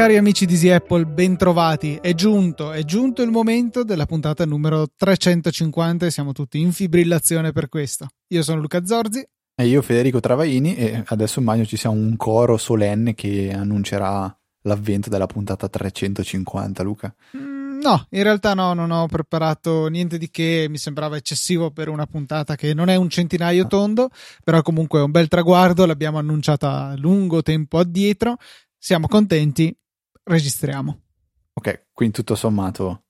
Cari amici di Easy Apple, bentrovati. È giunto, è giunto il momento della puntata numero 350 e siamo tutti in fibrillazione per questo. Io sono Luca Zorzi. E io Federico Travaini e adesso immagino ci sia un coro solenne che annuncerà l'avvento della puntata 350, Luca. Mm, no, in realtà no, non ho preparato niente di che, mi sembrava eccessivo per una puntata che non è un centinaio tondo, però comunque è un bel traguardo, l'abbiamo annunciata lungo tempo addietro, siamo contenti, registriamo. Ok, quindi tutto sommato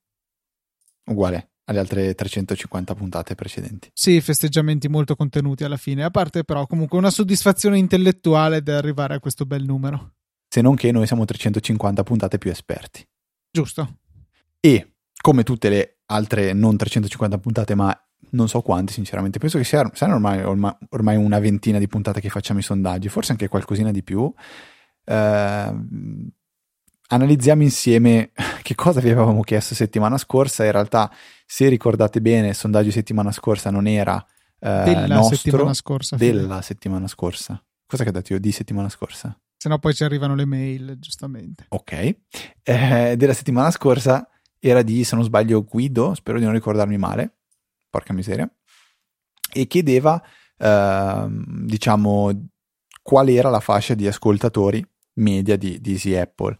uguale alle altre 350 puntate precedenti. Sì, festeggiamenti molto contenuti alla fine, a parte però comunque una soddisfazione intellettuale di arrivare a questo bel numero. Se non che noi siamo 350 puntate più esperti. Giusto. E come tutte le altre non 350 puntate, ma non so quante sinceramente, penso che siano ormai, ormai, ormai una ventina di puntate che facciamo i sondaggi, forse anche qualcosina di più. Eh, analizziamo insieme che cosa vi avevamo chiesto settimana scorsa. In realtà, se ricordate bene, il sondaggio settimana scorsa non era eh, della nostro, settimana scorsa. della fine. settimana scorsa. Cosa che ho detto io di settimana scorsa? Se no poi ci arrivano le mail, giustamente. Ok. Eh, della settimana scorsa era di, se non sbaglio, Guido, spero di non ricordarmi male, porca miseria, e chiedeva, eh, diciamo, qual era la fascia di ascoltatori media di, di Easy Apple.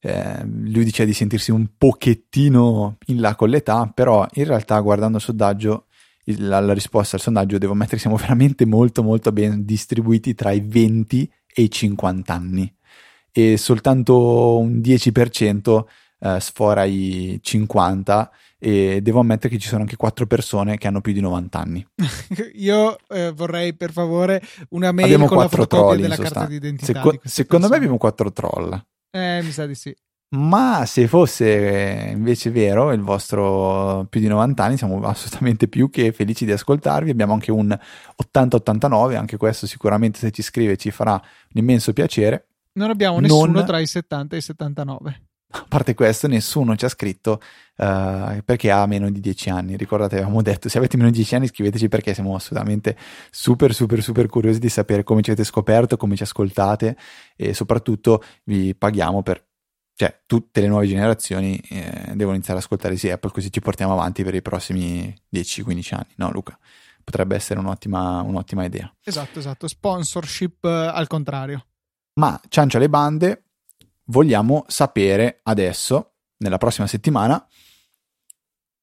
Eh, lui diceva di sentirsi un pochettino in là con l'età, però in realtà guardando il sondaggio, la, la, risposta al sondaggio devo mettere che siamo veramente molto molto ben distribuiti tra i 20 e i 50 anni. E soltanto un 10% eh, sfora i 50 e devo ammettere che ci sono anche 4 persone che hanno più di 90 anni. Io eh, vorrei per favore una mail abbiamo con la troll, della carta d'identità. Seco- di secondo persone. me abbiamo 4 troll. Eh, mi sa di sì. Ma se fosse invece vero il vostro più di 90 anni, siamo assolutamente più che felici di ascoltarvi. Abbiamo anche un 80-89, anche questo sicuramente se ci scrive ci farà un immenso piacere. Non abbiamo nessuno Non- tra i 70 e i 79. A parte questo, nessuno ci ha scritto eh, perché ha meno di 10 anni. Ricordate, avevamo detto, se avete meno di 10 anni scriveteci perché siamo assolutamente super, super, super curiosi di sapere come ci avete scoperto, come ci ascoltate e soprattutto vi paghiamo per... Cioè, tutte le nuove generazioni eh, devono iniziare ad ascoltare sì Apple, così ci portiamo avanti per i prossimi 10-15 anni. No, Luca? Potrebbe essere un'ottima, un'ottima idea. Esatto, esatto. Sponsorship eh, al contrario. Ma ciancia alle bande, vogliamo sapere adesso, nella prossima settimana,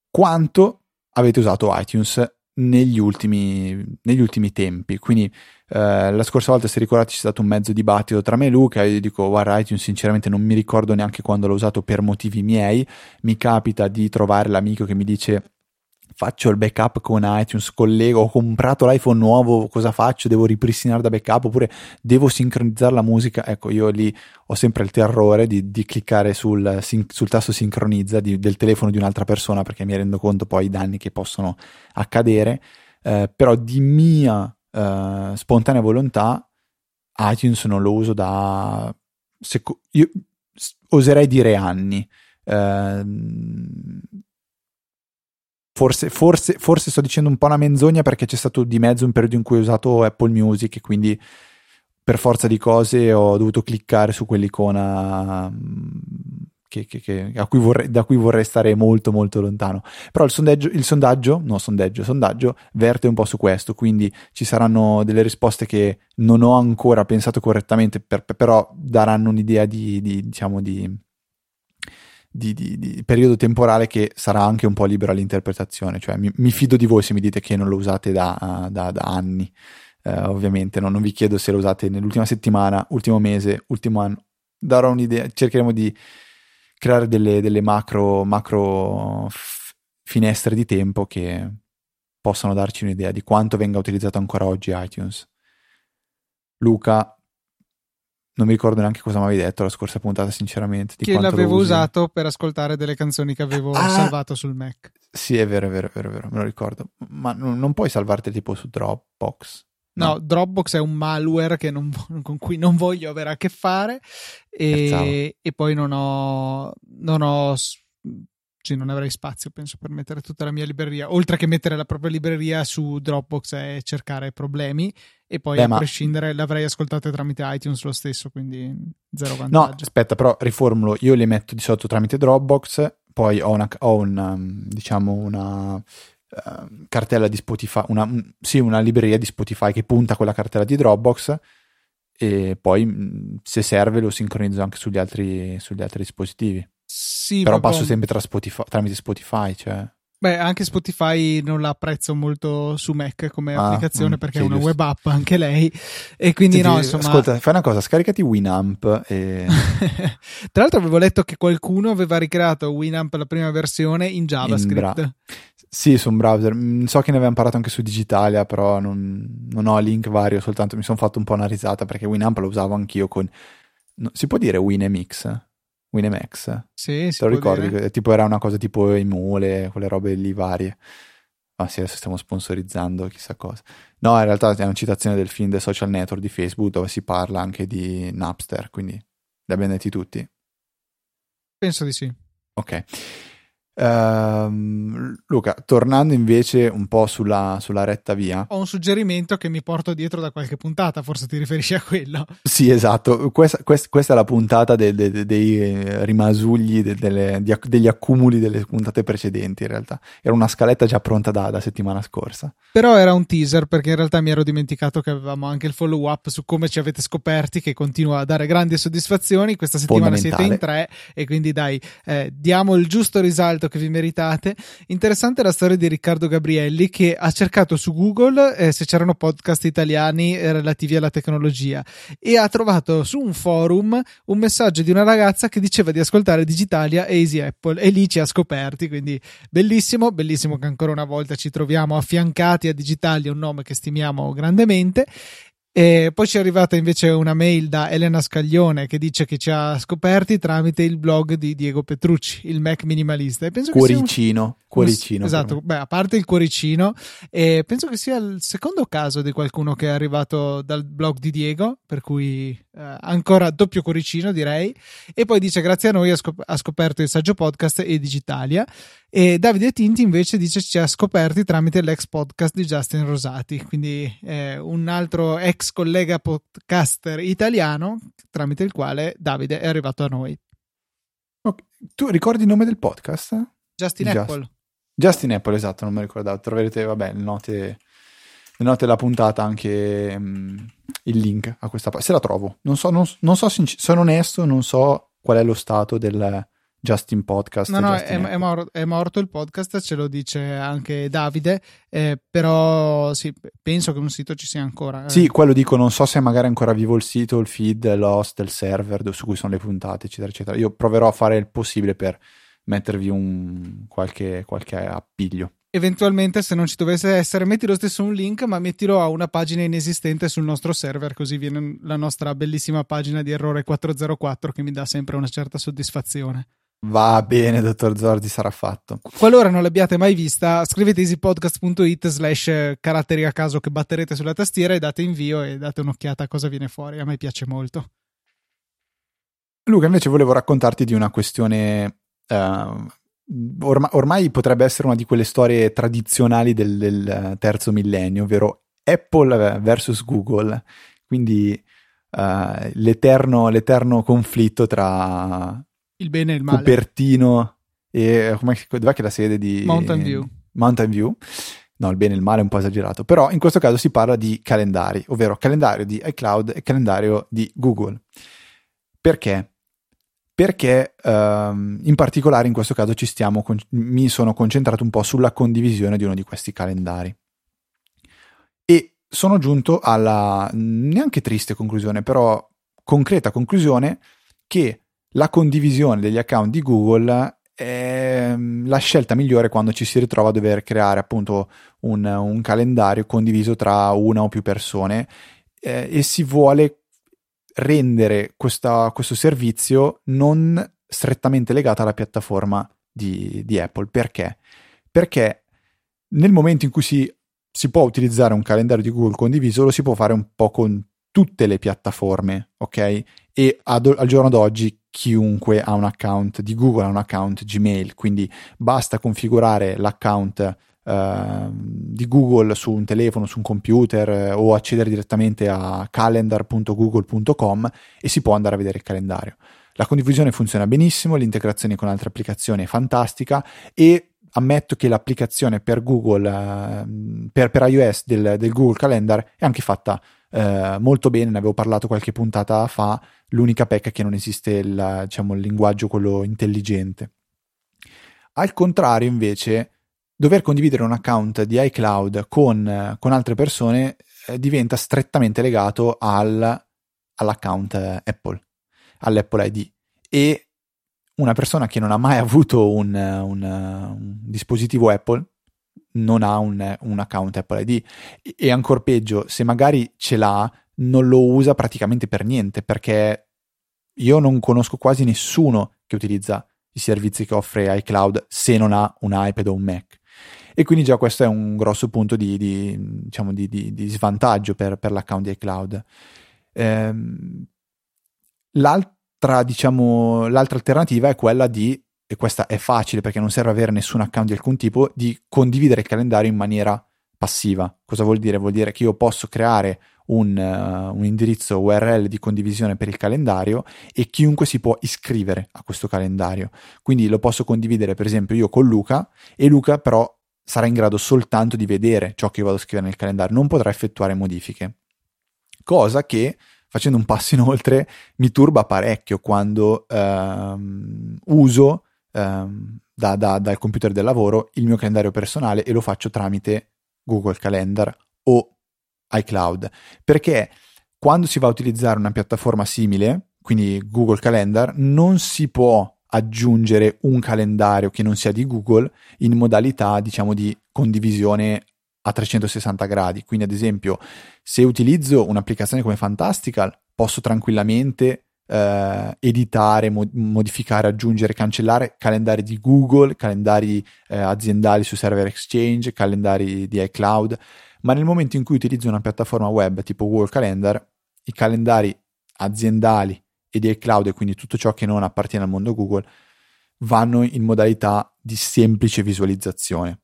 quanto avete usato iTunes negli ultimi, negli ultimi tempi. Quindi eh, la scorsa volta, se ricordate, c'è stato un mezzo dibattito tra me e Luca. Io dico, guarda, iTunes sinceramente non mi ricordo neanche quando l'ho usato per motivi miei. Mi capita di trovare l'amico che mi dice faccio il backup con iTunes, collego, ho comprato l'iPhone nuovo, cosa faccio? Devo ripristinare da backup oppure devo sincronizzare la musica? Ecco, io lì ho sempre il terrore di, di cliccare sul, sul tasto sincronizza di- del telefono di un'altra persona perché mi rendo conto poi i danni che possono accadere, eh, però di mia eh, spontanea volontà iTunes non lo uso da... seco- io oserei dire anni. Ehm, Forse, forse, forse sto dicendo un po' una menzogna perché c'è stato di mezzo un periodo in cui ho usato Apple Music e quindi per forza di cose ho dovuto cliccare su quell'icona mm, che, che- che- cui vorrei- da cui vorrei stare molto molto lontano. Però il sondaggio, il sondaggio, no sondaggio, sondaggio verte un po' su questo, quindi ci saranno delle risposte che non ho ancora pensato correttamente, per- però daranno un'idea di, di, diciamo di, di, di- di periodo temporale che sarà anche un po' libero all'interpretazione. Cioè, mi, mi fido di voi se mi dite che non lo usate da, da- da anni. Eh, ovviamente no? non vi chiedo se lo usate nell'ultima settimana, ultimo mese, ultimo anno. Darò un'idea, cercheremo di creare delle, delle macro, macro f- finestre di tempo che possano darci un'idea di quanto venga utilizzato ancora oggi iTunes. Luca, non mi ricordo neanche cosa mi avevi detto la scorsa puntata, sinceramente. Di che l'avevo usato per ascoltare delle canzoni che avevo Ah! salvato sul Mac. Sì, è vero, è vero, è vero, è vero, me lo ricordo. Ma non, non puoi salvarti tipo su Dropbox? No, Dropbox è un malware che non con cui non voglio avere a che fare e, e poi non ho, non ho sì, non avrei spazio, penso, per mettere tutta la mia libreria. Oltre che mettere la propria libreria su Dropbox e cercare problemi. E poi, Beh, a ma... prescindere, l'avrei ascoltate tramite iTunes lo stesso, quindi zero vantaggio. No, aspetta, però riformulo. Io li metto di sotto tramite Dropbox, poi ho una, ho una um, diciamo, una uh, cartella di Spotify, una, sì, una libreria di Spotify che punta a quella cartella di Dropbox e poi se serve lo sincronizzo anche sugli altri, sugli altri dispositivi. Sì, però passo sempre Spotify, tramite Spotify, cioè. Beh, anche Spotify non la apprezzo molto su Mac come ah, applicazione mm, perché sì, è una giusto. web app anche lei e quindi Senti, no, insomma... Ascolta, fai una cosa, scaricati Winamp e... Tra l'altro avevo letto che qualcuno aveva ricreato Winamp la prima versione in JavaScript. In bra- sì, su un browser. Mm, so che ne avevamo parlato anche su Digitalia, però non, non ho link vario, soltanto mi sono fatto un po' una risata perché Winamp lo usavo anch'io con... No, si può dire WinMX? WinMX? Sì, sì. Te lo ricordi? Dire. Tipo era una cosa tipo Emule, quelle robe lì varie. Ah sì, adesso stiamo sponsorizzando chissà cosa. No, in realtà è una citazione del film The Social Network di Facebook dove si parla anche di Napster, quindi li abbiamo detti tutti? Penso di sì. Ok. Uh, Luca, tornando invece un po' sulla, sulla, retta via. Ho un suggerimento che mi porto dietro da qualche puntata, forse ti riferisci a quello. Sì, esatto. Questa, questa, questa è la puntata de, de, de, dei rimasugli delle, degli accumuli delle puntate precedenti, in realtà. Era una scaletta già pronta da, da, settimana scorsa. Però era un teaser perché in realtà mi ero dimenticato che avevamo anche il follow up su come ci avete scoperti, che continua a dare grandi soddisfazioni. Questa settimana siete in tre e quindi dai, eh, diamo il giusto risalto merito che vi meritate. Interessante la storia di Riccardo Gabrielli che ha cercato su Google eh, se c'erano podcast italiani eh, relativi alla tecnologia e ha trovato su un forum un messaggio di una ragazza che diceva di ascoltare Digitalia e Easy Apple e lì ci ha scoperti, quindi bellissimo, bellissimo che ancora una volta ci troviamo affiancati a Digitalia, un nome che stimiamo grandemente e poi ci è arrivata invece una mail da Elena Scaglione che dice che ci ha scoperti tramite il blog di Diego Petrucci, il Mac minimalista. E penso cuoricino, un... cuoricino. Esatto, beh, a parte il cuoricino, e penso che sia il secondo caso di qualcuno che è arrivato dal blog di Diego, per cui eh, ancora doppio cuoricino direi. E poi dice grazie a noi ha, scop- ha scoperto il saggio podcast e Digitalia. E Davide Tinti invece dice ci ha scoperti tramite l'ex podcast di Justin Rosati, quindi eh, un altro ex collega podcaster italiano tramite il quale Davide è arrivato a noi. Okay. Tu ricordi il nome del podcast? Justin Just. Apple. Justin Apple, esatto, non mi ricordavo. Troverete, vabbè, le note, note della puntata anche um, il link a questa pagina. Se la trovo. Non so, non, non so, sinc- sono onesto, non so qual è lo stato del, Justin Podcast. No, no, è, è, mor- è, morto il podcast, ce lo dice anche Davide, eh, però sì, penso che un sito ci sia ancora. Eh. Sì, quello dico, non so se magari è ancora vivo il sito, il feed, l'host, il server su cui sono le puntate, eccetera, eccetera. Io proverò a fare il possibile per mettervi un qualche, qualche appiglio eventualmente se non ci dovesse essere metti lo stesso un link ma mettilo a una pagina inesistente sul nostro server così viene la nostra bellissima pagina di errore 404 che mi dà sempre una certa soddisfazione Va bene, dottor Zordi, sarà fatto. Qualora non l'abbiate mai vista, scrivete easypodcast.it slash caratteri a caso che batterete sulla tastiera e date invio e date un'occhiata a cosa viene fuori. A me piace molto. Luca, invece volevo raccontarti di una questione... Uh, ormai, ormai, potrebbe essere una di quelle storie tradizionali del, del terzo millennio, ovvero Apple versus Google. Quindi uh, l'eterno, l'eterno conflitto tra il bene e il male. Cupertino e come, dov'è che è la sede di Mountain View? Mountain View. No, il bene e il male è un po' esagerato, però in questo caso si parla di calendari, ovvero calendario di iCloud e calendario di Google. Perché? Perché um, in particolare in questo caso ci stiamo, mi sono concentrato un po' sulla condivisione di uno di questi calendari. E sono giunto alla neanche triste conclusione, però concreta conclusione che la condivisione degli account di Google è mm, la scelta migliore quando ci si ritrova a dover creare appunto un, un calendario condiviso tra una o più persone eh, e si vuole rendere questa, questo servizio non strettamente legato alla piattaforma di, di, Apple. Perché? Perché nel momento in cui si, si può utilizzare un calendario di Google condiviso, lo si può fare un po' con tutte le piattaforme, ok? E ad, al giorno d'oggi chiunque ha un account di Google, ha un account Gmail, quindi basta configurare l'account uh, di Google su un telefono, su un computer uh, o accedere direttamente a calendar.google.com e si può andare a vedere il calendario. La condivisione funziona benissimo, l'integrazione con altre applicazioni è fantastica e ammetto che l'applicazione per Google, uh, per, per, iOS del, del, Google Calendar è anche fatta uh, molto bene, ne avevo parlato qualche puntata fa, l'unica pecca è che non esiste il, diciamo, il linguaggio quello intelligente. Al contrario invece, dover condividere un account di iCloud con, con altre persone eh, diventa strettamente legato al, all'account Apple, all'Apple ID e una persona che non ha mai avuto un, un, un dispositivo Apple non ha un, un, account Apple ID e ancora peggio, se magari ce l'ha, non lo usa praticamente per niente perché io non conosco quasi nessuno che utilizza i servizi che offre iCloud se non ha un iPad o un Mac. E quindi già questo è un grosso punto di, di, diciamo di, di svantaggio per, per, l'account di iCloud. Ehm, l'altra, diciamo, l'altra alternativa è quella di, e questa è facile perché non serve avere nessun account di alcun tipo, di condividere il calendario in maniera passiva. Cosa vuol dire? Vuol dire che io posso creare un, uh, un, indirizzo URL di condivisione per il calendario e chiunque si può iscrivere a questo calendario. Quindi lo posso condividere per esempio io con Luca e Luca però sarà in grado soltanto di vedere ciò che io vado a scrivere nel calendario, non potrà effettuare modifiche. Cosa che facendo un passo in oltre, mi turba parecchio quando ehm, uso ehm, da, da, dal computer del lavoro il mio calendario personale e lo faccio tramite Google Calendar o iCloud. Perché quando si va a utilizzare una piattaforma simile, quindi Google Calendar, non si può aggiungere un calendario che non sia di Google in modalità, diciamo, di condivisione a 360 gradi. Quindi, ad esempio, se utilizzo un'applicazione come Fantastical, posso tranquillamente eh, editare, mo- modificare, aggiungere, cancellare calendari di Google, calendari eh, aziendali su server Exchange, calendari di iCloud. Ma nel momento in cui utilizzo una piattaforma web tipo Google Calendar, i calendari aziendali e di iCloud, e quindi tutto ciò che non appartiene al mondo Google, vanno in modalità di semplice visualizzazione.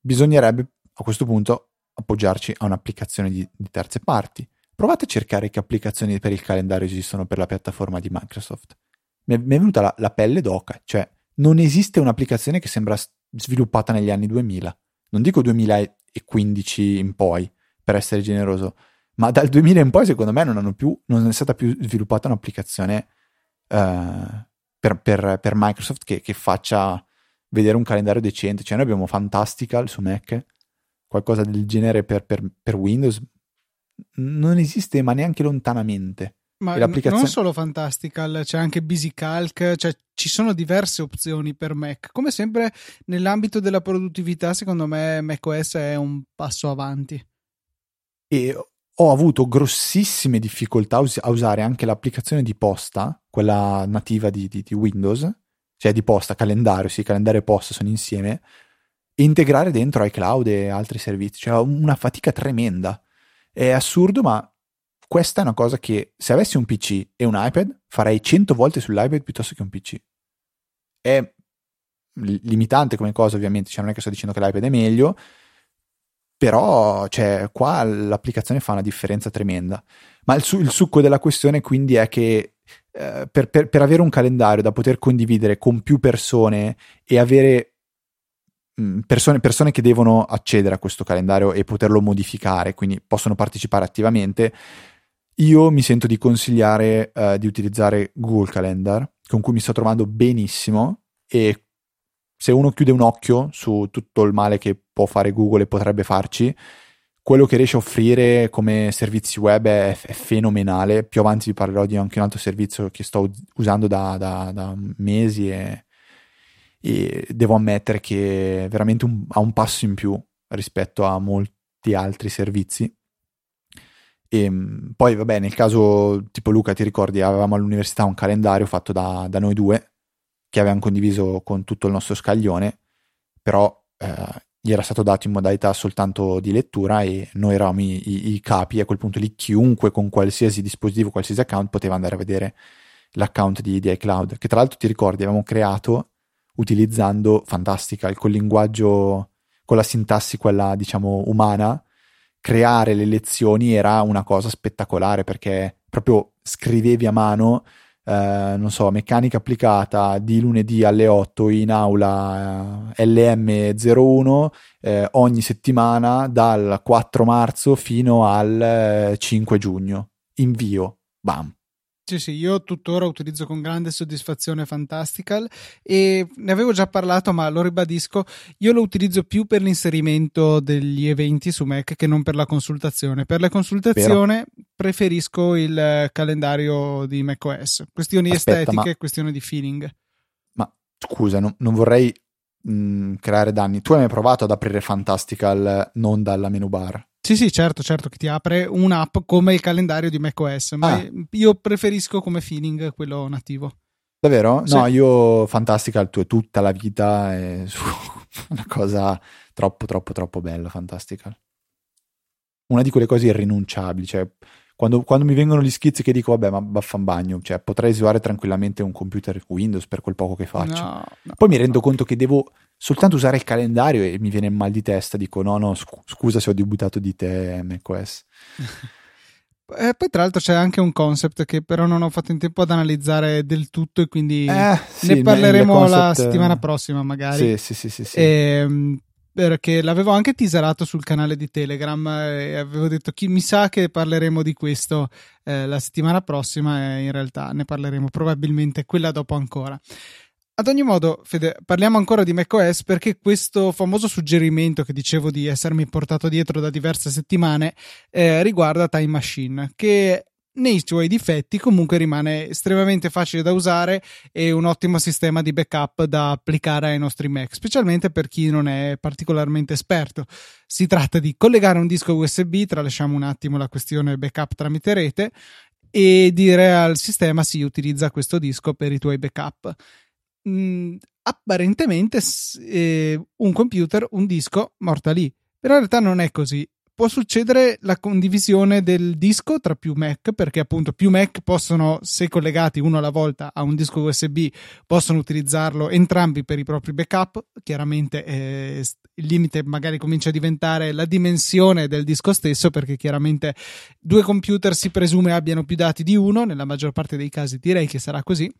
Bisognerebbe a questo punto appoggiarci a un'applicazione di, di terze parti. Provate a cercare che applicazioni per il calendario esistono per la piattaforma di Microsoft. Mi è, venuta la, la, pelle d'oca, cioè non esiste un'applicazione che sembra sviluppata negli anni 2000. Non dico 2015 in poi, per essere generoso, ma dal 2000 in poi secondo me non, più, non è stata più sviluppata un'applicazione uh, per, per, per, Microsoft che, che, faccia vedere un calendario decente. Cioè noi abbiamo Fantastical su Mac, qualcosa del genere per, per, per Windows non esiste ma neanche lontanamente. Ma non solo Fantastical, c'è anche BusyCalc, cioè ci sono diverse opzioni per Mac. Come sempre nell'ambito della produttività, secondo me macOS è un passo avanti. E ho avuto grossissime difficoltà a usare anche l'applicazione di posta, quella nativa di, di, di Windows, cioè di posta, calendario, sì, calendario e posta sono insieme, integrare dentro iCloud e altri servizi, cioè una fatica tremenda. È assurdo, ma questa è una cosa che se avessi un PC e un iPad farei 100 volte sull'iPad piuttosto che un PC. È limitante come cosa, ovviamente, cioè non è che sto dicendo che l'iPad è meglio, però cioè, qua l'applicazione fa una differenza tremenda. Ma il, su- il succo della questione quindi è che eh, per, per, per avere un calendario da poter condividere con più persone e avere persone, persone, che devono accedere a questo calendario e poterlo modificare, quindi possono partecipare attivamente, io mi sento di consigliare uh, di utilizzare Google Calendar, con cui mi sto trovando benissimo e se uno chiude un occhio su tutto il male che può fare Google e potrebbe farci, quello che riesce a offrire come servizi web è, è fenomenale. Più avanti vi parlerò di anche un altro servizio che sto usando da, da, da mesi e e devo ammettere che veramente un, ha un passo in più rispetto a molti altri servizi. E ehm, poi, vabbè, nel caso tipo Luca, ti ricordi, avevamo all'università un calendario fatto da, da noi due che avevamo condiviso con tutto il nostro scaglione, però eh, gli era stato dato in modalità soltanto di lettura e noi eravamo i, i, i, capi. A quel punto lì chiunque con qualsiasi dispositivo, qualsiasi account poteva andare a vedere l'account di, di iCloud, che tra l'altro ti ricordi avevamo creato utilizzando Fantastical, col linguaggio, con la sintassi quella diciamo umana, creare le lezioni era una cosa spettacolare perché proprio scrivevi a mano, eh, non so, meccanica applicata di lunedì alle 8 in aula eh, LM01 eh, ogni settimana dal 4 marzo fino al 5 eh, giugno. Invio, bam sì, sì, io tuttora utilizzo con grande soddisfazione Fantastical e ne avevo già parlato, ma lo ribadisco, io lo utilizzo più per l'inserimento degli eventi su Mac che non per la consultazione. Per la consultazione Vero. preferisco il calendario di macOS. Questioni Aspetta, estetiche, ma... questioni di feeling. Ma scusa, no, non vorrei mh, mm, creare danni. Tu hai mai provato ad aprire Fantastical non dalla menu bar? Sì, sì, certo, certo, che ti apre un'app come il calendario di macOS, ma ah. io preferisco come feeling quello nativo. Davvero? Sì. No, io Fantastical tu, tutta la vita è una cosa troppo, troppo, troppo bella, Fantastical. Una di quelle cose irrinunciabili, cioè quando, quando, mi vengono gli schizzi che dico, vabbè, ma baffan bagno, cioè potrei usare tranquillamente un computer Windows per quel poco che faccio. No, no, Poi mi rendo no. conto che devo soltanto usare il calendario e mi viene mal di testa, dico no, no, scusa se ho debuttato di te macOS. Eh, poi tra l'altro c'è anche un concept che però non ho fatto in tempo ad analizzare del tutto e quindi eh, sì, ne parleremo concept... la settimana prossima magari. Sì, sì, sì, sì, sì. E, ehm, perché l'avevo anche teaserato sul canale di Telegram e avevo detto chi mi sa che parleremo di questo eh, la settimana prossima e in realtà ne parleremo probabilmente quella dopo ancora. Ad ogni modo, Fede, parliamo ancora di macOS perché questo famoso suggerimento che dicevo di essermi portato dietro da diverse settimane eh, riguarda Time Machine, che nei suoi difetti comunque rimane estremamente facile da usare e un ottimo sistema di backup da applicare ai nostri Mac, specialmente per chi non è particolarmente esperto. Si tratta di collegare un disco USB, tralasciamo un attimo la questione backup tramite rete, e dire al sistema si utilizza questo disco per i tuoi backup mh, mm, apparentemente eh, un computer, un disco morta lì. Però in realtà non è così. Può succedere la condivisione del disco tra più Mac, perché appunto più Mac possono, se collegati uno alla volta a un disco USB, possono utilizzarlo entrambi per i propri backup. Chiaramente eh, il limite magari comincia a diventare la dimensione del disco stesso, perché chiaramente due computer si presume abbiano più dati di uno, nella maggior parte dei casi direi che sarà così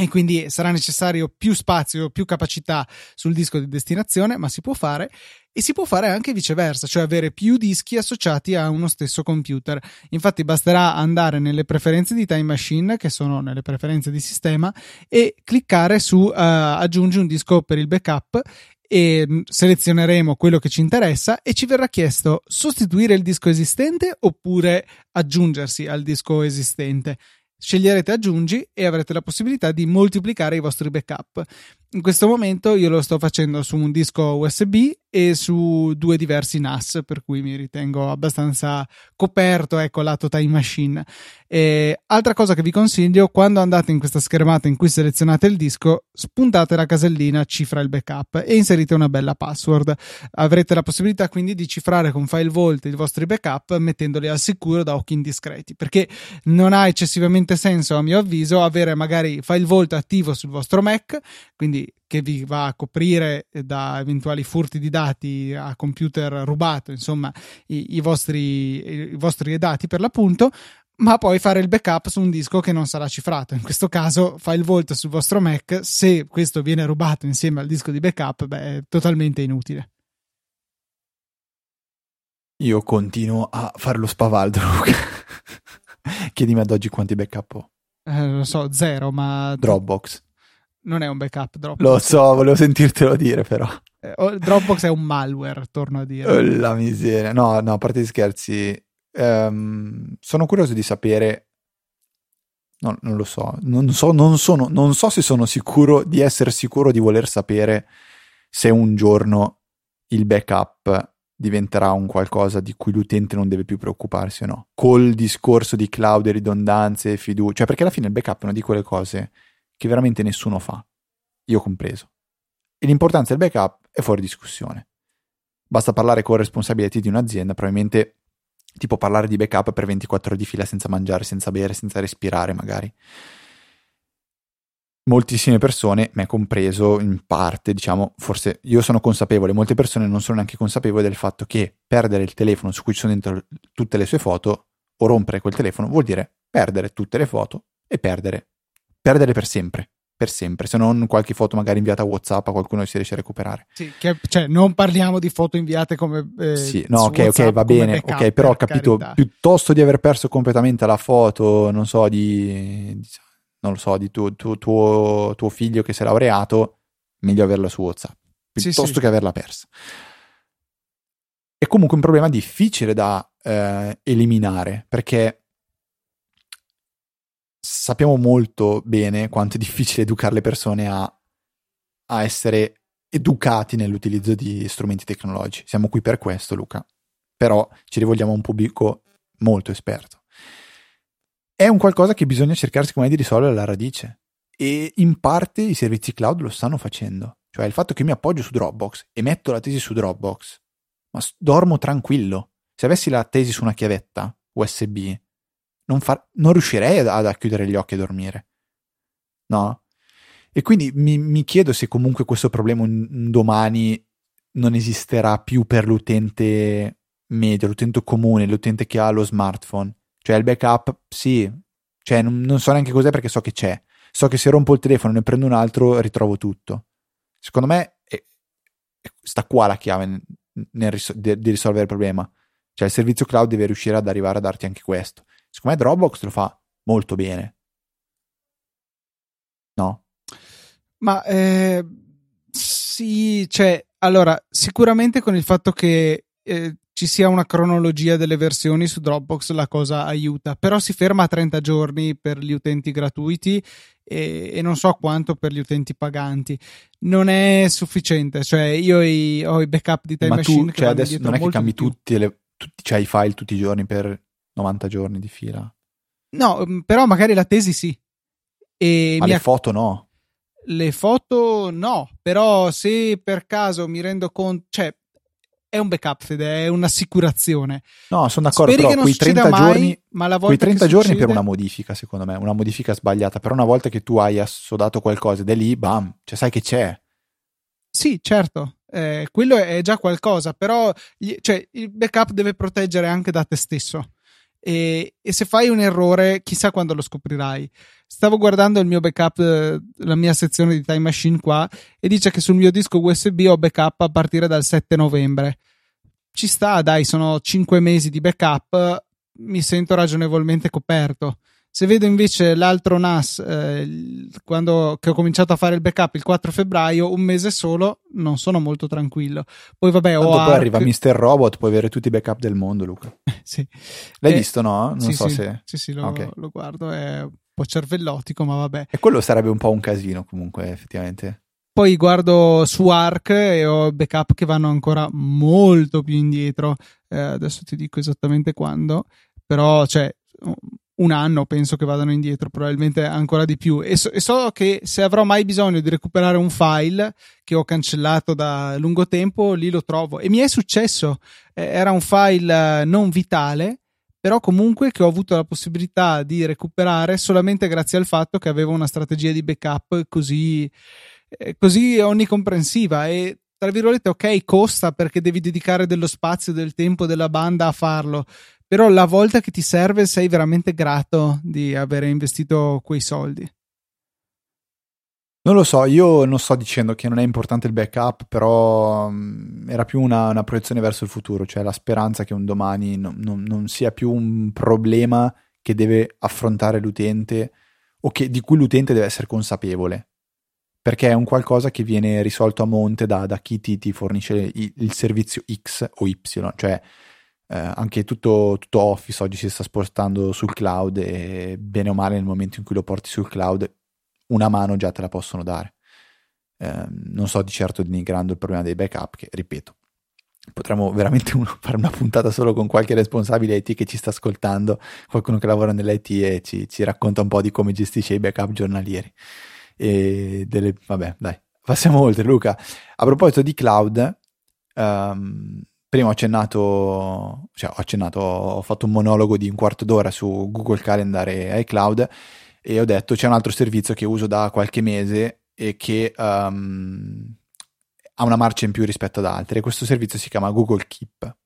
e quindi sarà necessario più spazio, più capacità sul disco di destinazione, ma si può fare e si può fare anche viceversa, cioè avere più dischi associati a uno stesso computer. Infatti basterà andare nelle preferenze di Time Machine, che sono nelle preferenze di sistema, e cliccare su uh, aggiungi un disco per il backup e mm, selezioneremo quello che ci interessa e ci verrà chiesto sostituire il disco esistente oppure aggiungersi al disco esistente. Sceglierete aggiungi e avrete la possibilità di moltiplicare i vostri backup. In questo momento io lo sto facendo su un disco USB e su due diversi NAS, per cui mi ritengo abbastanza coperto, ecco, lato Time Machine. E altra cosa che vi consiglio, quando andate in questa schermata in cui selezionate il disco, spuntate la casellina cifra il backup e inserite una bella password. Avrete la possibilità quindi di cifrare con file vault i vostri backup mettendoli al sicuro da occhi indiscreti, perché non ha eccessivamente senso, a mio avviso, avere magari file vault attivo sul vostro Mac, quindi quindi che vi va a coprire da eventuali furti di dati a computer rubato, insomma, i, i, vostri, i vostri dati per l'appunto, ma poi fare il backup su un disco che non sarà cifrato. In questo caso fa il volt sul vostro Mac, se questo viene rubato insieme al disco di backup, beh, è totalmente inutile. Io continuo a fare lo spavaldo, Chiedimi ad oggi quanti backup ho. Eh, lo so, zero, ma... Dropbox non è un backup Dropbox. Lo so, volevo sentirtelo dire però. Eh, Dropbox è un malware, torno a dire. Oh, la miseria. No, no, a parte gli scherzi, ehm, sono curioso di sapere... No, non lo so. Non so, non, sono, non so se sono sicuro di essere sicuro di voler sapere se un giorno il backup diventerà un qualcosa di cui l'utente non deve più preoccuparsi o no. Col discorso di cloud e ridondanze e fiducia. Cioè, perché alla fine il backup è una di quelle cose che veramente nessuno fa, io compreso. E l'importanza del backup è fuori discussione. Basta parlare con il responsabile di un'azienda, probabilmente tipo parlare di backup per 24 ore di fila senza mangiare, senza bere, senza respirare magari. moltissime persone, me compreso in parte, diciamo, forse io sono consapevole, molte persone non sono neanche consapevoli del fatto che perdere il telefono su cui ci sono dentro tutte le sue foto o rompere quel telefono vuol dire perdere tutte le foto e perdere, perdere per sempre. Per sempre, se non qualche foto magari inviata a WhatsApp a qualcuno che si riesce a recuperare. Sì, che, cioè, non parliamo di foto inviate come. Eh, sì, no, ok, ok, va bene, backup, ok, però ho capito, carità. piuttosto di aver perso completamente la foto, non so, di, di non lo so, di tuo, tuo, tuo, tuo, figlio che si è laureato, meglio averla su WhatsApp piuttosto sì, sì. che averla persa. È comunque un problema difficile da eh, eliminare perché sappiamo molto bene quanto è difficile educare le persone a, a essere educati nell'utilizzo di strumenti tecnologici. Siamo qui per questo, Luca. Però ci rivolgiamo a un pubblico molto esperto è un qualcosa che bisogna cercare secondo me di risolvere alla radice e in parte i servizi cloud lo stanno facendo. Cioè il fatto che mi appoggio su Dropbox e metto la tesi su Dropbox, ma dormo tranquillo. Se avessi la tesi su una chiavetta USB, non, far, non riuscirei ad, chiudere gli occhi e dormire. No? E quindi mi, mi chiedo se comunque questo problema un, un domani non esisterà più per l'utente medio, l'utente comune, l'utente che ha lo smartphone cioè il backup, sì, cioè non, non so neanche cos'è perché so che c'è. So che se rompo il telefono e ne prendo un altro ritrovo tutto. Secondo me è, sta qua la chiave nel, di, di risolvere il problema. Cioè il servizio cloud deve riuscire ad arrivare a darti anche questo. Secondo me Dropbox lo fa molto bene. No? Ma eh, sì, cioè, allora, sicuramente con il fatto che eh, ci sia una cronologia delle versioni su Dropbox la cosa aiuta, però si ferma a 30 giorni per gli utenti gratuiti e, e non so quanto per gli utenti paganti. Non è sufficiente, cioè io i, ho i backup di Time Ma Machine. Tu, cioè adesso non è che cambi tutti, le, tutti cioè i file tutti i giorni per 90 giorni di fila. No, mm, però magari la tesi sì. E Ma le foto no. Le foto no, però se per caso mi rendo conto, cioè è un backup, Fede, è un'assicurazione. No, sono d'accordo, Speri però quei 30 mai, giorni, ma quei 30 giorni succede... per una modifica, secondo me, una modifica sbagliata, però una volta che tu hai assodato qualcosa ed è lì, bam, cioè sai che c'è. Sì, certo, eh, quello è già qualcosa, però cioè, il backup deve proteggere anche da te stesso. E, e, se fai un errore, chissà quando lo scoprirai. Stavo guardando il mio backup, la mia sezione di Time Machine qua, e dice che sul mio disco USB ho backup a partire dal 7 novembre. Ci sta, dai, sono 5 mesi di backup, mi sento ragionevolmente coperto. Se vedo invece l'altro NAS eh, quando che ho cominciato a fare il backup il 4 febbraio, un mese solo, non sono molto tranquillo. Poi vabbè, Tanto poi Arc... arriva Mr. Robot, puoi avere tutti i backup del mondo, Luca. sì. L'hai eh, visto, no? Non sì, so sì, se Sì, sì, lo, okay. lo guardo, è un po' cervellotico, ma vabbè. E quello sarebbe un po' un casino comunque, effettivamente. Poi guardo su Arc e ho backup che vanno ancora molto più indietro. Eh, adesso ti dico esattamente quando, però cioè un anno penso che vadano indietro, probabilmente ancora di più. E so, e so, che se avrò mai bisogno di recuperare un file che ho cancellato da lungo tempo, lì lo trovo. E mi è successo, eh, era un file non vitale, però comunque che ho avuto la possibilità di recuperare solamente grazie al fatto che avevo una strategia di backup così, eh, così onnicomprensiva e tra virgolette ok costa perché devi dedicare dello spazio, del tempo, della banda a farlo però la volta che ti serve sei veramente grato di aver investito quei soldi. Non lo so, io non sto dicendo che non è importante il backup, però um, era più una, una, proiezione verso il futuro, cioè la speranza che un domani non, non, non, sia più un problema che deve affrontare l'utente o che, di cui l'utente deve essere consapevole, perché è un qualcosa che viene risolto a monte da, da chi ti, ti fornisce il, il, servizio X o Y, cioè eh, anche tutto, tutto, Office oggi si sta spostando sul cloud e bene o male nel momento in cui lo porti sul cloud una mano già te la possono dare. Eh, non sto di certo denigrando il problema dei backup che, ripeto, potremmo veramente uno, fare una puntata solo con qualche responsabile IT che ci sta ascoltando, qualcuno che lavora nell'IT e ci, ci racconta un po' di come gestisce i backup giornalieri. E delle, vabbè, dai, passiamo oltre Luca. A proposito di cloud, um, prima ho accennato, cioè ho accennato, ho fatto un monologo di un quarto d'ora su Google Calendar e iCloud e ho detto c'è un altro servizio che uso da qualche mese e che um, ha una marcia in più rispetto ad altri questo servizio si chiama Google Keep.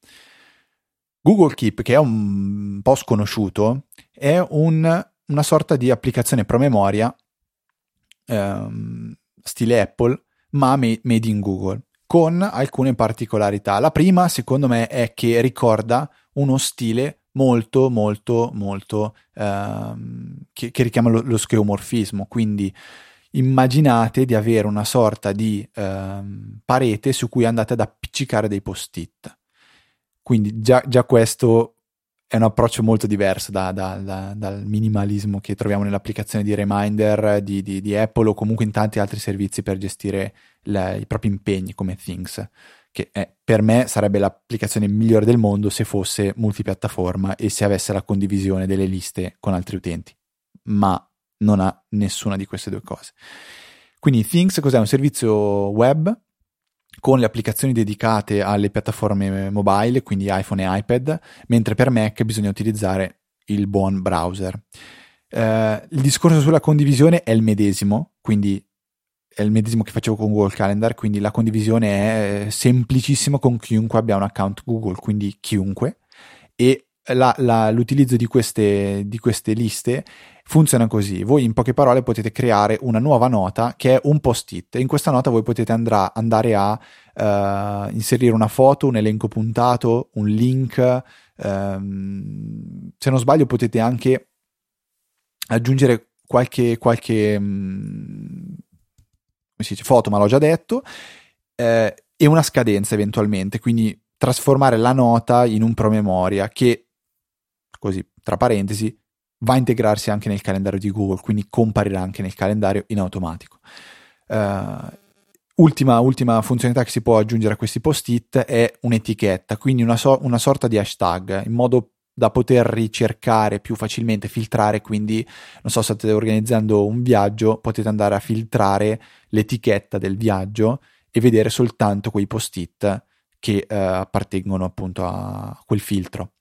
Google Keep, che è un po' sconosciuto, è un, una sorta di applicazione promemoria um, stile Apple, ma made in Google, con alcune particolarità. La prima, secondo me, è che ricorda uno stile molto, molto, molto ehm, che, che, richiama lo, lo scheomorfismo. Quindi immaginate di avere una sorta di ehm, parete su cui andate ad appiccicare dei post-it. Quindi già, già questo è un approccio molto diverso da, da, da, dal minimalismo che troviamo nell'applicazione di Reminder di, di, di, Apple o comunque in tanti altri servizi per gestire la, i propri impegni come Things che è, per me sarebbe l'applicazione migliore del mondo se fosse multipiattaforma e se avesse la condivisione delle liste con altri utenti, ma non ha nessuna di queste due cose. Quindi Things cos'è? Un servizio web con le applicazioni dedicate alle piattaforme mobile, quindi iPhone e iPad, mentre per Mac bisogna utilizzare il buon browser. Uh, il discorso sulla condivisione è il medesimo, quindi è il medesimo che facevo con Google Calendar, quindi la condivisione è semplicissima con chiunque abbia un account Google, quindi chiunque, e la, la, l'utilizzo di queste, di queste liste funziona così. Voi in poche parole potete creare una nuova nota che è un post-it. In questa nota voi potete andrà, andare a uh, inserire una foto, un elenco puntato, un link. Um, se non sbaglio potete anche aggiungere qualche, qualche um, dice, foto, ma l'ho già detto, eh, e una scadenza eventualmente, quindi trasformare la nota in un promemoria che, così, tra parentesi, va a integrarsi anche nel calendario di Google, quindi comparirà anche nel calendario in automatico. Uh, ultima, ultima, funzionalità che si può aggiungere a questi post-it è un'etichetta, quindi una, so- una sorta di hashtag, in modo da poter ricercare più facilmente, filtrare, quindi non so, state organizzando un viaggio, potete andare a filtrare l'etichetta del viaggio e vedere soltanto quei post-it che eh, appartengono appunto a quel filtro.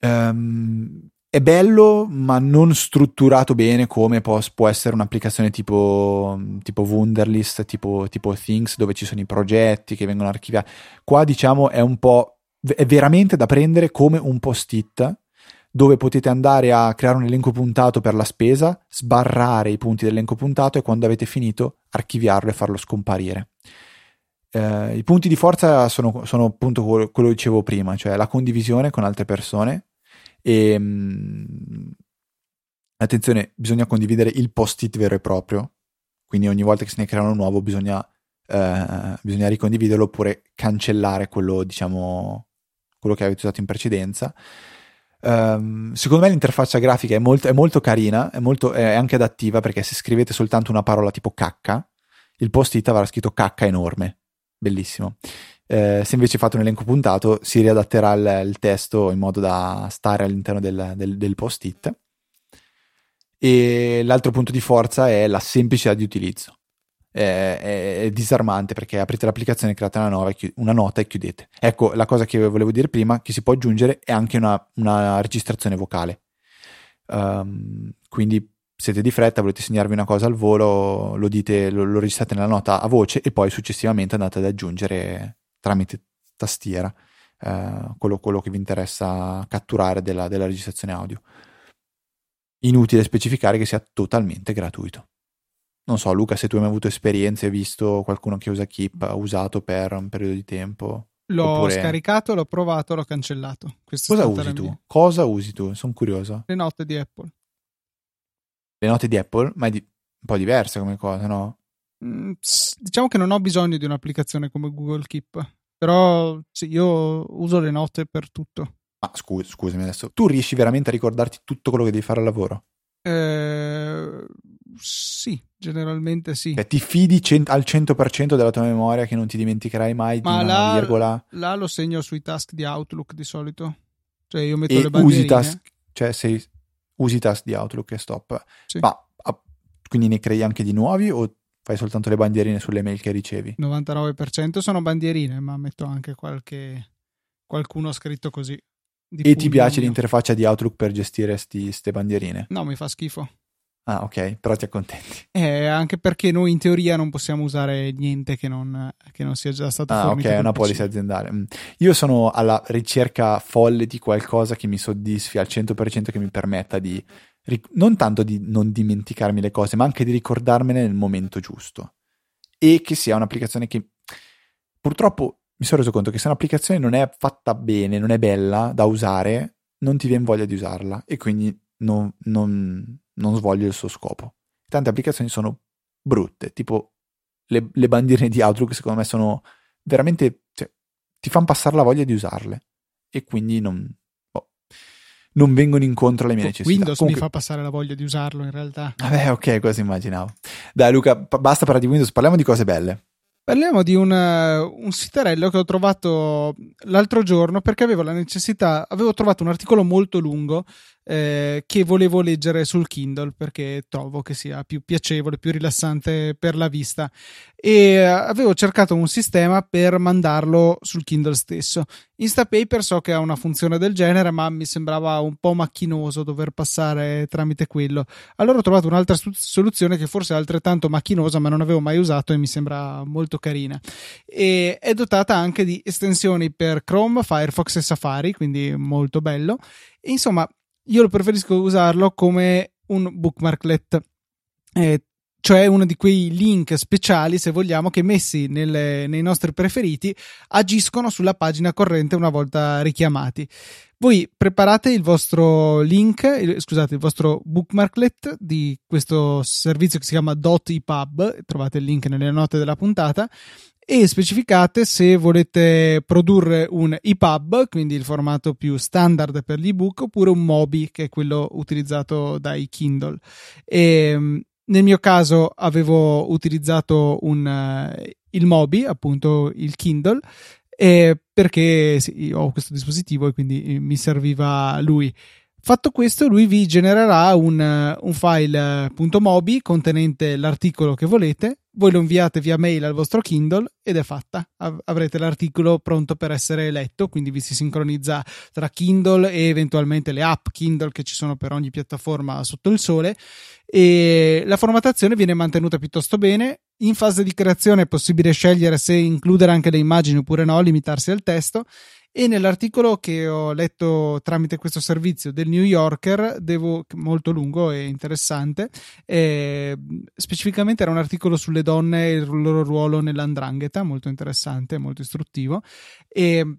Um, è bello, ma non strutturato bene come può, può essere un'applicazione tipo, tipo Wunderlist, tipo, tipo Things, dove ci sono i progetti che vengono archiviati. Qua, diciamo, è un po' è veramente da prendere come un post-it dove potete andare a creare un elenco puntato per la spesa, sbarrare i punti dell'elenco puntato e quando avete finito archiviarlo e farlo scomparire. Eh, I punti di forza sono, sono, appunto quello che dicevo prima, cioè la condivisione con altre persone e mh, mm, attenzione, bisogna condividere il post-it vero e proprio, quindi ogni volta che se ne crea uno nuovo bisogna, eh, bisogna ricondividerlo oppure cancellare quello, diciamo, quello che avete usato in precedenza. Um, secondo me l'interfaccia grafica è molto, è molto carina, è, molto, è, anche adattiva perché se scrivete soltanto una parola tipo cacca, il post-it avrà scritto cacca enorme, bellissimo. Eh, se invece fate un elenco puntato, si riadatterà il, il testo in modo da stare all'interno del, del, del post-it. E l'altro punto di forza è la semplicità di utilizzo è, è, disarmante perché aprite l'applicazione, create una, nuova, una, nota e chiudete. Ecco, la cosa che volevo dire prima, che si può aggiungere è anche una, una registrazione vocale. Um, quindi siete di fretta, volete segnarvi una cosa al volo, lo dite, lo, lo registrate nella nota a voce e poi successivamente andate ad aggiungere tramite tastiera uh, quello, quello, che vi interessa catturare della, della registrazione audio. Inutile specificare che sia totalmente gratuito. Non so, Luca, se tu hai mai avuto esperienze, hai visto qualcuno che usa Keep, ha usato per un periodo di tempo? L'ho Oppure... scaricato, l'ho provato, l'ho cancellato. Questa Cosa usi tu? Cosa usi tu? Sono curioso. Le note di Apple. Le note di Apple? Ma è di... un po' diversa come cosa, no? Mm, diciamo che non ho bisogno di un'applicazione come Google Keep. Però sì, io uso le note per tutto. Ma scu- scusami adesso, tu riesci veramente a ricordarti tutto quello che devi fare al lavoro? Eh, sì, generalmente sì. Cioè, ti fidi cent- al 100% della tua memoria che non ti dimenticherai mai Ma di una là, virgola? Là lo segno sui task di Outlook di solito. Cioè io metto e le bandierine. Usi task, cioè sei, usi task di Outlook e stop. Sì. Ma quindi ne crei anche di nuovi o fai soltanto le bandierine sulle mail che ricevi? 99% sono bandierine, ma metto anche qualche qualcuno scritto così. e ti piace l'interfaccia di Outlook per gestire queste bandierine? No, mi fa schifo. Ah, ok, però ti accontenti. Eh, anche perché noi in teoria non possiamo usare niente che non, che non sia già stato ah, fornito. Ah, ok, è una policy aziendale. Mm. Io sono alla ricerca folle di qualcosa che mi soddisfi al 100% che mi permetta di non tanto di non dimenticarmi le cose, ma anche di ricordarmene nel momento giusto. E che sia un'applicazione che purtroppo mi sono reso conto che se un'applicazione non è fatta bene, non è bella da usare, non ti viene voglia di usarla e quindi non, non, non svolge il suo scopo. Tante applicazioni sono brutte, tipo le, le bandiere di Outlook secondo me sono veramente, cioè, ti fanno passare la voglia di usarle e quindi non, oh, non vengono incontro alle mie necessità. Windows Comunque, mi fa passare la voglia di usarlo in realtà. Vabbè, ok, cosa immaginavo. Dai Luca, p- basta parlare di Windows, parliamo di cose belle. Parliamo di un, un siterello che ho trovato l'altro giorno perché avevo la necessità, avevo trovato un articolo molto lungo eh, che volevo leggere sul Kindle perché trovo che sia più piacevole, più rilassante per la vista e avevo cercato un sistema per mandarlo sul Kindle stesso. Instapaper so che ha una funzione del genere, ma mi sembrava un po' macchinoso dover passare tramite quello. Allora ho trovato un'altra soluzione che forse è altrettanto macchinosa, ma non avevo mai usato e mi sembra molto carina. E è dotata anche di estensioni per Chrome, Firefox e Safari, quindi molto bello. E insomma, io lo preferisco usarlo come un bookmarklet. Eh, cioè uno di quei link speciali, se vogliamo, che messi nelle, nei nostri preferiti agiscono sulla pagina corrente una volta richiamati. Voi preparate il vostro link, il, scusate, il vostro bookmarklet di questo servizio che si chiama .ipub, trovate il link nelle note della puntata, e specificate se volete produrre un EPUB, quindi il formato più standard per l'ebook, oppure un MOBI, che è quello utilizzato dai Kindle. E, ehm, nel mio caso avevo utilizzato un, uh, il Mobi, appunto il Kindle, eh, perché sì, ho questo dispositivo e quindi mi serviva lui. Fatto questo, lui vi genererà un, un file .mobi contenente l'articolo che volete, voi lo inviate via mail al vostro Kindle ed è fatta. Av- avrete l'articolo pronto per essere letto, quindi vi si sincronizza tra Kindle e eventualmente le app Kindle che ci sono per ogni piattaforma sotto il sole e la formattazione viene mantenuta piuttosto bene. In fase di creazione è possibile scegliere se includere anche le immagini oppure no, limitarsi al testo e nell'articolo che ho letto tramite questo servizio del New Yorker, devo, molto lungo e interessante, eh, specificamente era un articolo sulle donne e il loro ruolo nell'andrangheta, molto interessante, molto istruttivo. E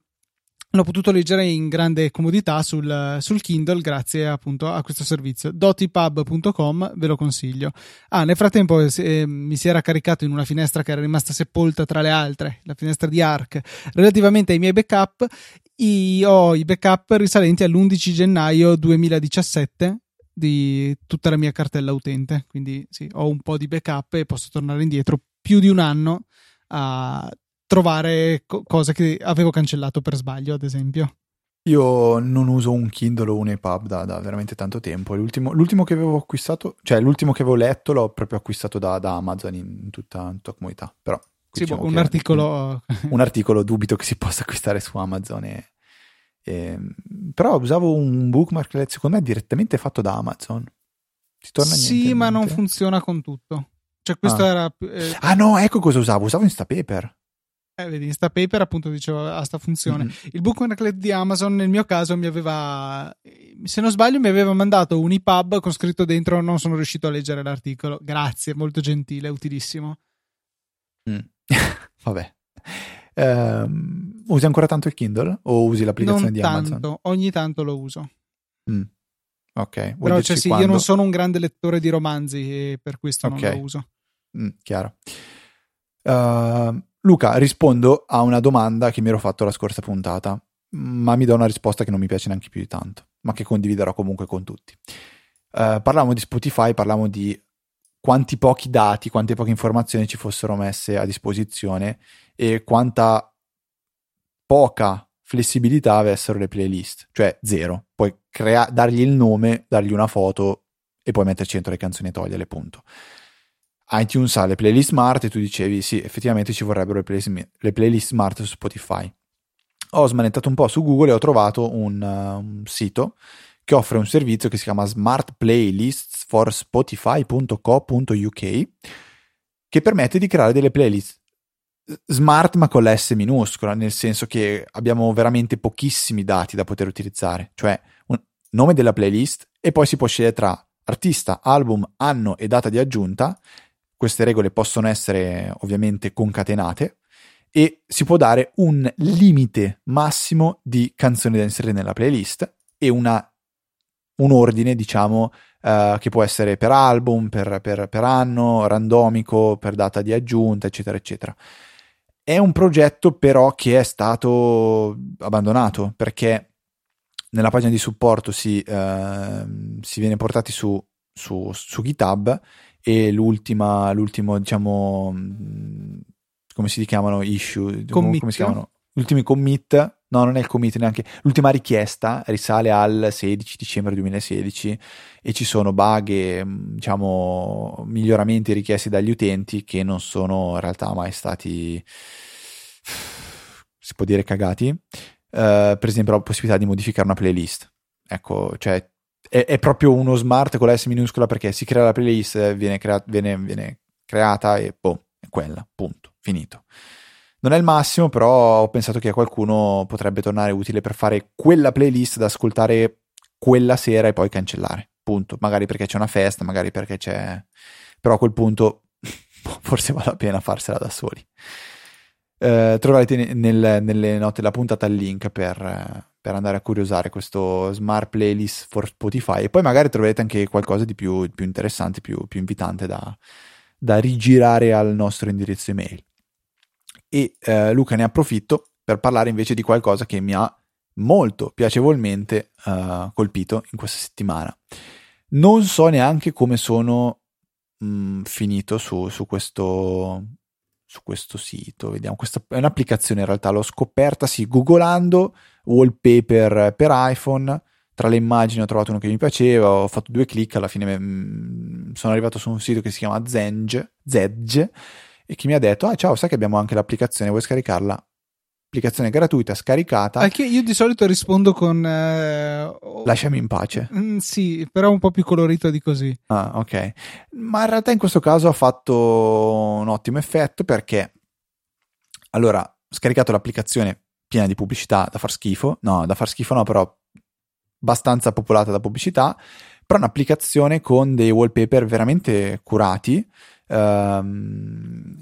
l'ho potuto leggere in grande comodità sul, sul Kindle grazie appunto a questo servizio. dotipub.com ve lo consiglio. Ah nel frattempo eh, mi si era caricato in una finestra che era rimasta sepolta tra le altre la finestra di Arc relativamente ai miei backup io ho i backup risalenti all'11 gennaio 2017 di tutta la mia cartella utente. Quindi sì ho un po' di backup e posso tornare indietro più di un anno a trovare co- cose che avevo cancellato per sbaglio, ad esempio. Io non uso un Kindle o un EPUB da, da veramente tanto tempo. L'ultimo, l'ultimo, che avevo acquistato, cioè l'ultimo che avevo letto, l'ho proprio acquistato da, da Amazon in tutta, in tutta comunità. Però sì, diciamo un articolo. Un, articolo dubito che si possa acquistare su Amazon. E, e, però usavo un bookmark, secondo me, direttamente fatto da Amazon. Ti torna sì, ma non funziona con tutto. Cioè, questo ah. era. Eh... Ah, no, ecco cosa usavo. Usavo Instapaper. Eh, vedi, Instapaper appunto diceva ha sta funzione. Mm-hmm. Il bookmarklet di Amazon nel mio caso mi aveva, se non sbaglio, mi aveva mandato un EPUB con scritto dentro non sono riuscito a leggere l'articolo. Grazie, molto gentile, utilissimo. Mm. Vabbè. Um, usi ancora tanto il Kindle o usi l'applicazione non di tanto, Amazon? Ogni tanto lo uso. Mm. Ok. Vuoi Però cioè, sì, io non sono un grande lettore di romanzi e per questo okay. non lo uso. Mm, chiaro. Uh, Luca, rispondo a una domanda che mi ero fatto la scorsa puntata, ma mi do una risposta che non mi piace neanche più di tanto, ma che condividerò comunque con tutti. Uh, parlavamo di Spotify, parlavamo di quanti pochi dati, quante poche informazioni ci fossero messe a disposizione e quanta poca flessibilità avessero le playlist, cioè zero. Puoi crea- dargli il nome, dargli una foto e poi metterci dentro le canzoni e toglierle, punto iTunes ha le playlist smart e tu dicevi sì, effettivamente ci vorrebbero le playlist, le playlist smart su Spotify. ho smanettato un po' su Google e ho trovato un, uh, un sito che offre un servizio che si chiama Smart Playlists for Spotify.co.uk che permette di creare delle playlist smart ma con la S minuscola, nel senso che abbiamo veramente pochissimi dati da poter utilizzare, cioè un nome della playlist e poi si può scegliere tra artista, album, anno e data di aggiunta. Queste regole possono essere ovviamente concatenate e si può dare un limite massimo di canzoni da inserire nella playlist e una, un ordine, diciamo, uh, che può essere per album, per, per, per anno, randomico, per data di aggiunta, eccetera, eccetera. È un progetto però che è stato abbandonato perché nella pagina di supporto si, uh, si viene portati su, su, su GitHub e l'ultima, l'ultimo, diciamo, come si chiamano issue? Commit. Come si chiamano? Ultimi commit, no, non è il commit neanche. L'ultima richiesta risale al 16 dicembre 2016 e ci sono bug e, diciamo, miglioramenti richiesti dagli utenti che non sono in realtà mai stati, si può dire, cagati. Uh, per esempio, la possibilità di modificare una playlist. Ecco, cioè, è, è, proprio uno smart con la S minuscola perché si crea la playlist, viene, crea- viene, viene creata e boh, è quella, punto, finito. Non è il massimo, però ho pensato che a qualcuno potrebbe tornare utile per fare quella playlist da ascoltare quella sera e poi cancellare. Punto. Magari perché c'è una festa, magari perché c'è. Però a quel punto forse vale la pena farsela da soli. Eh, troverete nel, nelle note della puntata il link per, per, andare a curiosare questo smart playlist for Spotify e poi magari troverete anche qualcosa di più, più interessante, più, più invitante da, da rigirare al nostro indirizzo email e eh, Luca ne approfitto per parlare invece di qualcosa che mi ha molto piacevolmente uh, colpito in questa settimana. Non so neanche come sono mh, mm, finito su, su, questo, su questo sito. Vediamo, questa è un'applicazione in realtà, l'ho scoperta sì, googolando wallpaper per iPhone. Tra le immagini ho trovato uno che mi piaceva, ho fatto due clic, alla fine mh, mm, sono arrivato su un sito che si chiama Zenge, Zedge e chi mi ha detto, ah ciao, sai che abbiamo anche l'applicazione, vuoi scaricarla? Applicazione gratuita, scaricata. Anche io di solito rispondo con... Eh, Lasciami in pace. Mm, sì, però un po' più colorito di così. Ah, ok. Ma in realtà in questo caso ha fatto un ottimo effetto perché... Allora, scaricato l'applicazione piena di pubblicità da far schifo. No, da far schifo no, però abbastanza popolata da pubblicità. Però un'applicazione con dei wallpaper veramente curati Um,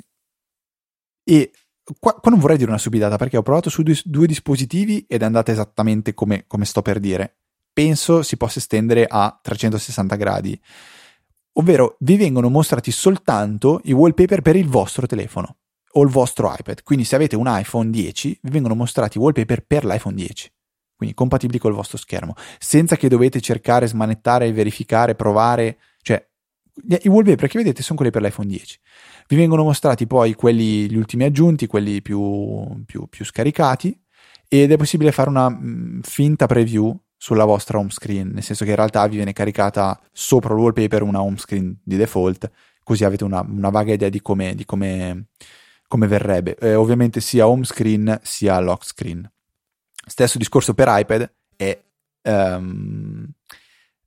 e qua, qua, non vorrei dire una subidata perché ho provato su due, due dispositivi ed è andata esattamente come, come sto per dire. Penso si possa estendere a 360 gradi. Ovvero vi vengono mostrati soltanto i wallpaper per il vostro telefono o il vostro iPad. Quindi se avete un iPhone 10 vi vengono mostrati i wallpaper per l'iPhone 10 quindi compatibili col vostro schermo, senza che dovete cercare, smanettare, verificare, provare, i wallpaper che vedete sono quelli per l'iPhone 10. Vi vengono mostrati poi quelli, gli ultimi aggiunti, quelli più, più, più scaricati, ed è possibile fare una mh, mm, finta preview sulla vostra home screen, nel senso che in realtà vi viene caricata sopra il wallpaper una home screen di default, così avete una, una vaga idea di come, di come, come verrebbe. Eh, ovviamente sia home screen sia lock screen. Stesso discorso per iPad è um,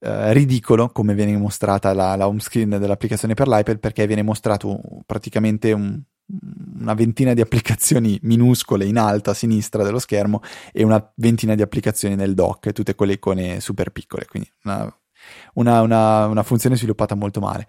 eh, ridicolo come viene mostrata la, la, home screen dell'applicazione per l'iPad perché viene mostrato praticamente un, una ventina di applicazioni minuscole in alto a sinistra dello schermo e una ventina di applicazioni nel dock, tutte quelle icone super piccole, quindi una, una, una, una funzione sviluppata molto male.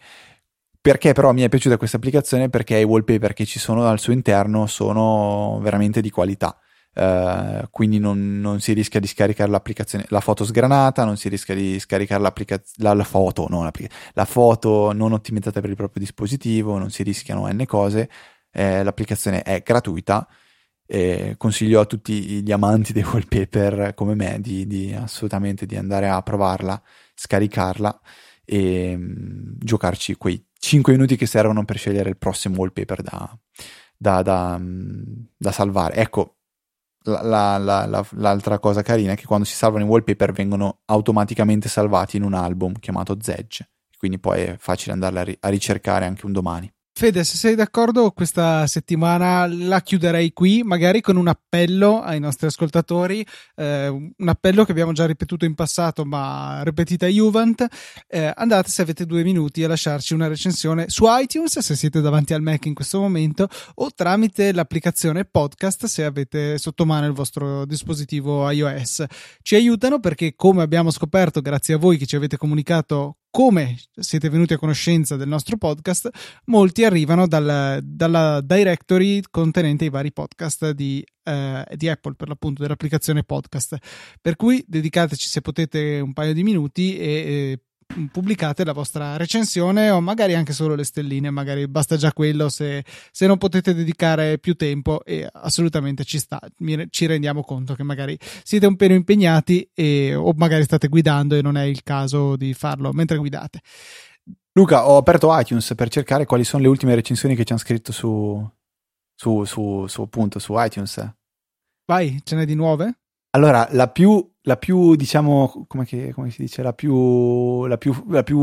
Perché però mi è piaciuta questa applicazione? Perché i wallpaper che ci sono al suo interno sono veramente di qualità. Uh, quindi non, non, si rischia di scaricare l'applicazione, la foto sgranata, non si rischia di scaricare la, la, foto, no, la foto non ottimizzata per il proprio dispositivo, non si rischiano n cose, eh, l'applicazione è gratuita, eh, consiglio a tutti gli amanti dei wallpaper come me di, di assolutamente di andare a provarla, scaricarla e um, giocarci quei 5 minuti che servono per scegliere il prossimo wallpaper da, da, da, um, da salvare. Ecco, la, la, la, l'altra cosa carina è che quando si salvano i wallpaper vengono automaticamente salvati in un album chiamato Zedge, quindi poi è facile andarla a, a ricercare anche un domani. Fede, se sei d'accordo, questa settimana la chiuderei qui, magari con un appello ai nostri ascoltatori, eh, un appello che abbiamo già ripetuto in passato, ma ripetita Juvent. Eh, andate, se avete due minuti, a lasciarci una recensione su iTunes, se siete davanti al Mac in questo momento, o tramite l'applicazione podcast, se avete sotto mano il vostro dispositivo iOS. Ci aiutano perché, come abbiamo scoperto, grazie a voi che ci avete comunicato come siete venuti a conoscenza del nostro podcast, molti arrivano dal, dalla directory contenente i vari podcast di, eh, di, Apple, per l'appunto dell'applicazione podcast. Per cui dedicateci se potete un paio di minuti e, e pubblicate la vostra recensione o magari anche solo le stelline, magari basta già quello se, se non potete dedicare più tempo e assolutamente ci sta, ci rendiamo conto che magari siete un pelo impegnati e, o magari state guidando e non è il caso di farlo mentre guidate. Luca, ho aperto iTunes per cercare quali sono le ultime recensioni che ci hanno scritto su, su, su, su, appunto, su iTunes. Vai, ce n'è di nuove? Allora, la più, la più diciamo, come, che, come, si dice, la più, la, più, la più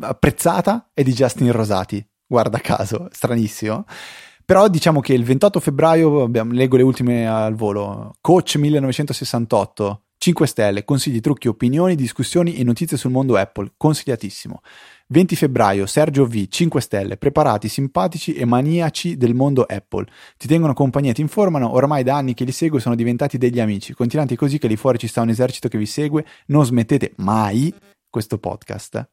apprezzata è di Justin Rosati, guarda caso, stranissimo. Però diciamo che il 28 febbraio, abbiamo, leggo le ultime al volo, Coach 1968, 5 stelle, consigli, trucchi, opinioni, discussioni e notizie sul mondo Apple, consigliatissimo. 20 febbraio, Sergio V, 5 stelle, preparati, simpatici e maniaci del mondo Apple. Ti tengono compagnia, ti informano, ormai da anni che li seguo sono diventati degli amici. Continuate così che lì fuori ci sta un esercito che vi segue, non smettete mai questo podcast.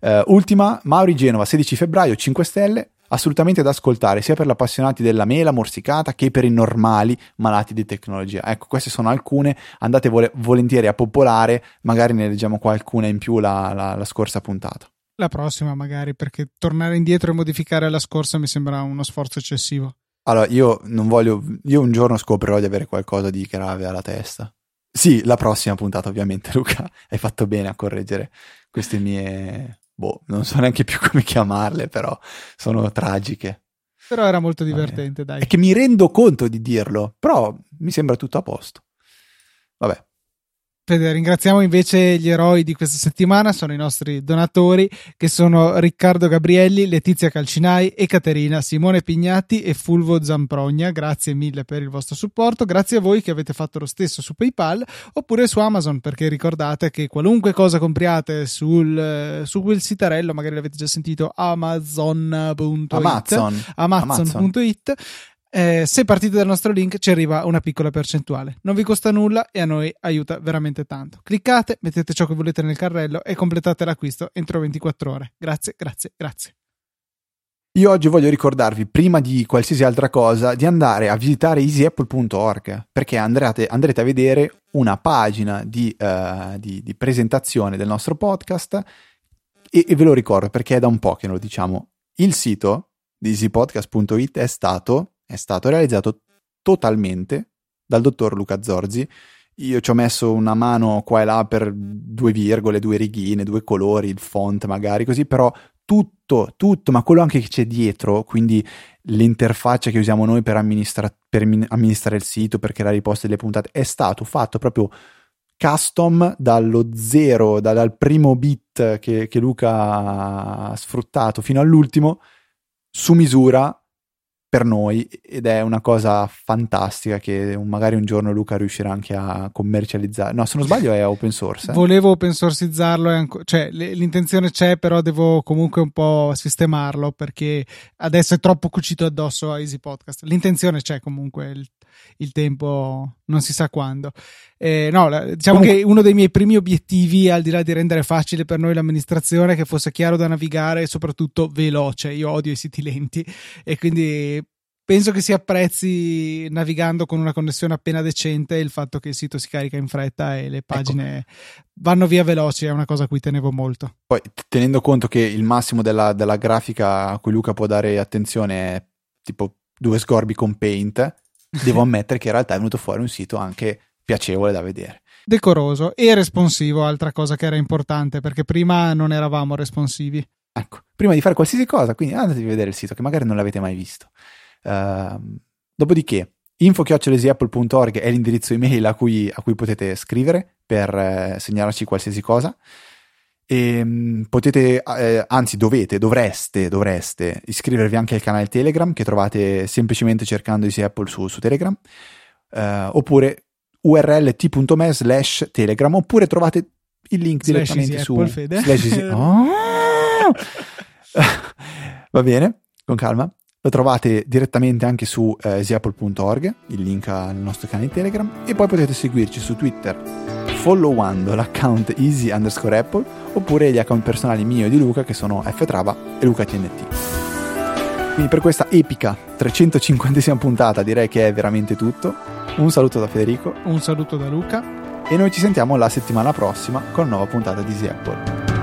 Uh, ultima, Mauri Genova, 16 febbraio, 5 stelle, assolutamente da ascoltare sia per gli appassionati della mela morsicata che per i normali malati di tecnologia. Ecco, queste sono alcune, andate vol- volentieri a popolare, magari ne leggiamo qualcuna in più la, la, la scorsa puntata. La prossima magari, perché tornare indietro e modificare la scorsa mi sembra uno sforzo eccessivo. Allora, io non voglio. Io un giorno scoprirò di avere qualcosa di grave alla testa. Sì, la prossima puntata, ovviamente, Luca. Hai fatto bene a correggere queste mie. Boh, non so neanche più come chiamarle, però sono tragiche. Però era molto divertente, dai. È che mi rendo conto di dirlo, però mi sembra tutto a posto. Vabbè, Fede, ringraziamo invece gli eroi di questa settimana, sono i nostri donatori che sono Riccardo Gabrielli, Letizia Calcinai e Caterina, Simone Pignatti e Fulvo Zamprogna. Grazie mille per il vostro supporto, grazie a voi che avete fatto lo stesso su PayPal oppure su Amazon, perché ricordate che qualunque cosa compriate sul, su quel sitarello, magari l'avete già sentito, amazon.it, Amazon. amazon.it Amazon eh, se partite dal nostro link ci arriva una piccola percentuale. Non vi costa nulla e a noi aiuta veramente tanto. Cliccate, mettete ciò che volete nel carrello e completate l'acquisto entro 24 ore. Grazie, grazie, grazie. Io oggi voglio ricordarvi, prima di qualsiasi altra cosa, di andare a visitare easyapple.org perché andrete, andrete a vedere una pagina di, uh, di, di, presentazione del nostro podcast e, e ve lo ricordo perché è da un po' che non lo diciamo. Il sito di easypodcast.it è stato è stato realizzato totalmente dal dottor Luca Zorzi. Io ci ho messo una mano qua e là per due virgole, due righine, due colori, il font magari così, però tutto, tutto, ma quello anche che c'è dietro, quindi l'interfaccia che usiamo noi per, amministra- per amministrare il sito, per creare i post delle puntate, è stato fatto proprio custom dallo zero, da, dal primo bit che, che Luca ha sfruttato fino all'ultimo, su misura per noi ed è una cosa fantastica che magari un giorno Luca riuscirà anche a commercializzare. No, se non sbaglio è open source. Eh? Volevo open sourcizzarlo, anco- cioè l'intenzione c'è, però devo comunque un po' sistemarlo perché adesso è troppo cucito addosso a Easy Podcast. L'intenzione c'è comunque, il, il tempo non si sa quando. Eh, no, diciamo comunque... che uno dei miei primi obiettivi, al di là di rendere facile per noi l'amministrazione, è che fosse chiaro da navigare e soprattutto veloce. Io odio i siti lenti e quindi penso che si apprezzi navigando con una connessione appena decente il fatto che il sito si carica in fretta e le ecco. pagine ecco. vanno via veloci, è una cosa a cui tenevo molto. Poi tenendo conto che il massimo della, della grafica a cui Luca può dare attenzione è tipo due scorbi con paint, devo ammettere che in realtà è venuto fuori un sito anche piacevole da vedere. Decoroso e responsivo, altra cosa che era importante perché prima non eravamo responsivi. Ecco, prima di fare qualsiasi cosa, quindi andate a vedere il sito che magari non l'avete mai visto. Uh, dopodiché, info-apple.org è l'indirizzo email a cui, a cui potete scrivere per eh, segnalarci qualsiasi cosa. E um, potete, eh, anzi dovete, dovreste, dovreste iscrivervi anche al canale Telegram che trovate semplicemente cercando Easy Apple su, su Telegram, uh, oppure url.me slash Telegram, oppure trovate il link slash direttamente su Apple, Fede. slash easy, oh! Va bene, con calma. Lo trovate direttamente anche su eh, easyapple.org, il link al nostro canale Telegram, e poi potete seguirci su Twitter followando l'account easy underscore apple oppure gli account personali mio e di Luca che sono ftrava e lucatnt. Quindi per questa epica 350esima puntata direi che è veramente tutto. Un saluto da Federico. Un saluto da Luca. E noi ci sentiamo la settimana prossima con una nuova puntata di Easy Apple.